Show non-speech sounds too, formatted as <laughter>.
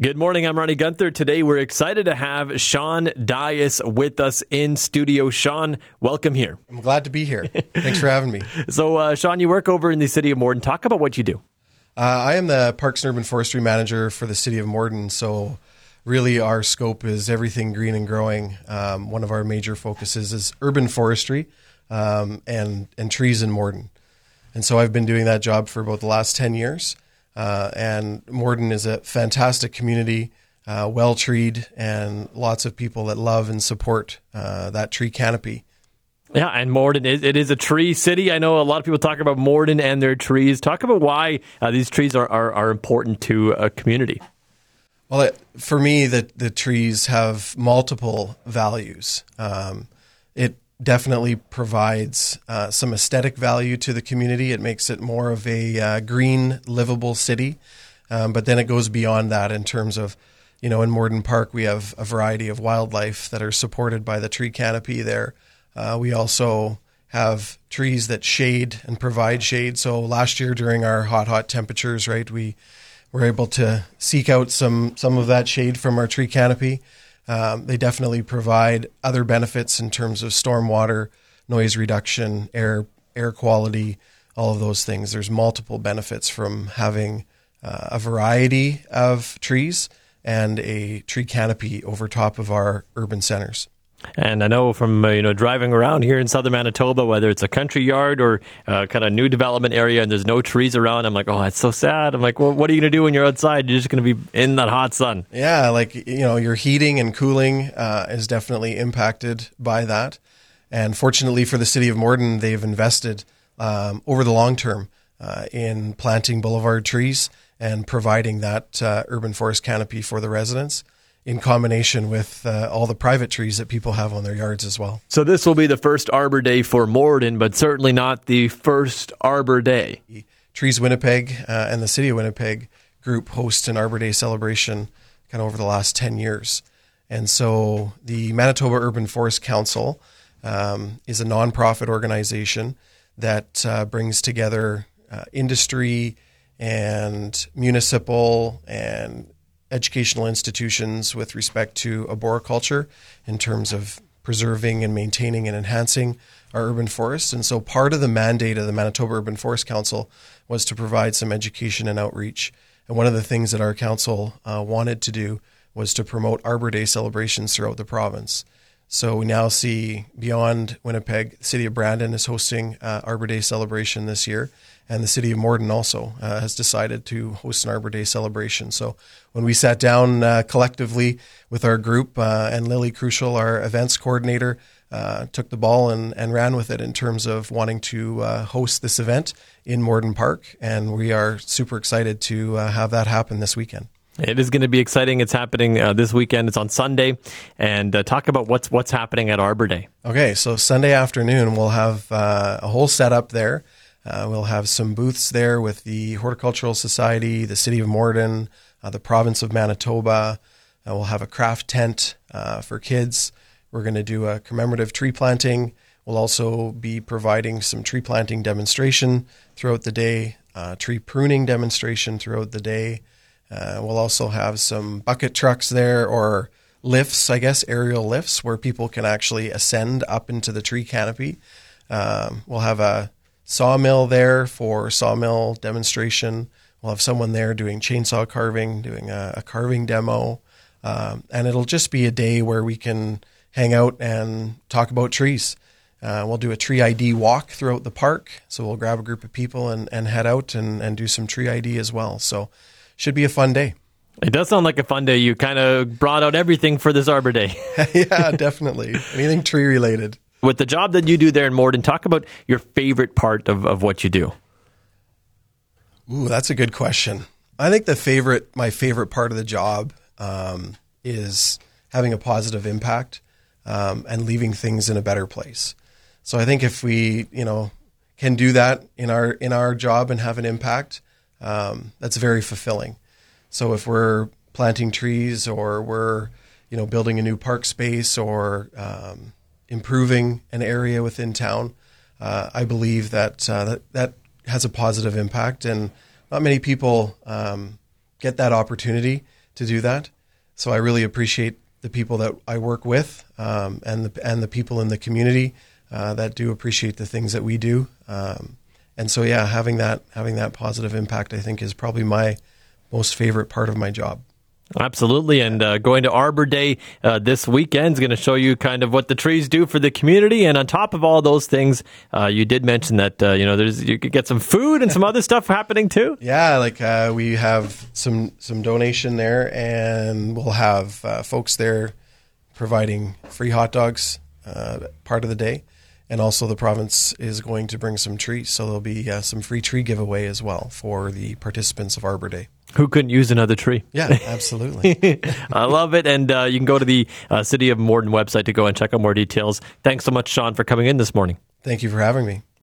Good morning. I'm Ronny Guenther. Today we're excited to have Shawn Dias with us in studio. Shawn, welcome here. I'm glad to be here. Thanks for having me. <laughs> So, uh, Shawn, you work over in the city of Morden. Talk about what you do. Uh, I am the Parks and Urban Forestry Manager for the city of Morden. So, really, our scope is everything green and growing. Um, one of our major focuses is urban forestry um, and and trees in Morden. And so, I've been doing that job for about the last ten years. Uh, and Morden is a fantastic community, uh, well treed, and lots of people that love and support uh, that tree canopy. Yeah, and Morden, it, it is a tree city. I know a lot of people talk about Morden and their trees. Talk about why uh, these trees are, are, are, important to a community. Well, it, for me, the, the trees have multiple values. Um, it definitely provides uh, some aesthetic value to the community. It makes it more of a uh, green, livable city. Um, but then it goes beyond that in terms of, you know, in Morden Park, we have a variety of wildlife that are supported by the tree canopy there. Uh, we also have trees that shade and provide shade. So last year during our hot, hot temperatures, right, we were able to seek out some some of that shade from our tree canopy. Um, they definitely provide other benefits in terms of stormwater, noise reduction, air air quality, all of those things. There's multiple benefits from having uh, a variety of trees and a tree canopy over top of our urban centers. And I know from uh, you know driving around here in southern Manitoba, whether it's a country yard or uh, kind of new development area, and there's no trees around, I'm like, oh, that's so sad. I'm like, well, what are you to do when you're outside? You're just to be in that hot sun. Yeah, like you know, your heating and cooling uh, is definitely impacted by that. And fortunately for the city of Morden, they've invested um, over the long term uh, in planting boulevard trees and providing that uh, urban forest canopy for the residents in combination with uh, all the private trees that people have on their yards as well. So this will be the first Arbor Day for Morden, but certainly not the first Arbor Day. Trees Winnipeg uh, and the City of Winnipeg group host an Arbor Day celebration kind of over the last 10 years. And so the Manitoba Urban Forest Council um, is a nonprofit organization that uh, brings together uh, industry and municipal and educational institutions with respect to arboriculture in terms of preserving and maintaining and enhancing our urban forests. And so part of the mandate of the Manitoba Urban Forest Council was to provide some education and outreach. And one of the things that our council uh, wanted to do was to promote Arbor Day celebrations throughout the province. So we now see beyond Winnipeg, the city of Brandon is hosting uh, Arbor Day celebration this year, and the city of Morden also uh, has decided to host an Arbor Day celebration. So when we sat down uh, collectively with our group uh, and Lily Crucial, our events coordinator, uh, took the ball and, and ran with it in terms of wanting to uh, host this event in Morden Park, and we are super excited to have that happen this weekend. It is going to be exciting. It's happening uh, this weekend. It's on Sunday, and uh, talk about what's what's happening at Arbor Day. Okay, so Sunday afternoon we'll have uh, a whole setup there. Uh, we'll have some booths there with the Horticultural Society, the City of Morden, uh, the Province of Manitoba. Uh, we'll have a craft tent for kids. We're going to do a commemorative tree planting. We'll also be providing some tree planting demonstration throughout the day, tree pruning demonstration throughout the day. Uh, we'll also have some bucket trucks there or lifts, I guess, aerial lifts where people can actually ascend up into the tree canopy. Um, we'll have a sawmill there for sawmill demonstration. We'll have someone there doing chainsaw carving, doing a, a carving demo. Um, and it'll just be a day where we can hang out and talk about trees. Uh, we'll do a tree ID walk throughout the park. So we'll grab a group of people and, and head out and, and do some tree ID as well. So should be a fun day. It does sound like a fun day. You kind of brought out everything for this Arbor Day. <laughs> yeah, definitely. Anything tree related. With the job that you do there in Morden, talk about your favorite part of, of what you do. Ooh, that's a good question. I think the favorite, my favorite part of the job um, is having a positive impact um, and leaving things in a better place. So I think if we, you know, can do that in our in our job and have an impact, um, that's very fulfilling. So if we're planting trees or we're you know building a new park space or um, improving an area within town, uh, I believe that, uh, that that has a positive impact, and not many people um, get that opportunity to do that. So I really appreciate the people that I work with um, and the and the people in the community uh, that do appreciate the things that we do. Um, and so yeah, having that having that positive impact, I think, is probably my most favorite part of my job. Absolutely. And uh, going to Arbor Day uh, this weekend is going to show you kind of what the trees do for the community. And on top of all those things, uh, you did mention that, uh, you know, there's you could get some food and some other stuff happening too. <laughs> Yeah, like uh, we have some some donation there, and we'll have uh, folks there providing free hot dogs part of the day. And also, the province is going to bring some trees. So there'll be some free tree giveaway as well for the participants of Arbor Day. Who couldn't use another tree? Yeah, <laughs> absolutely. I love it. And uh, you can go to the uh, City of Morden website to go and check out more details. Thanks so much, Shawn, for coming in this morning. Thank you for having me.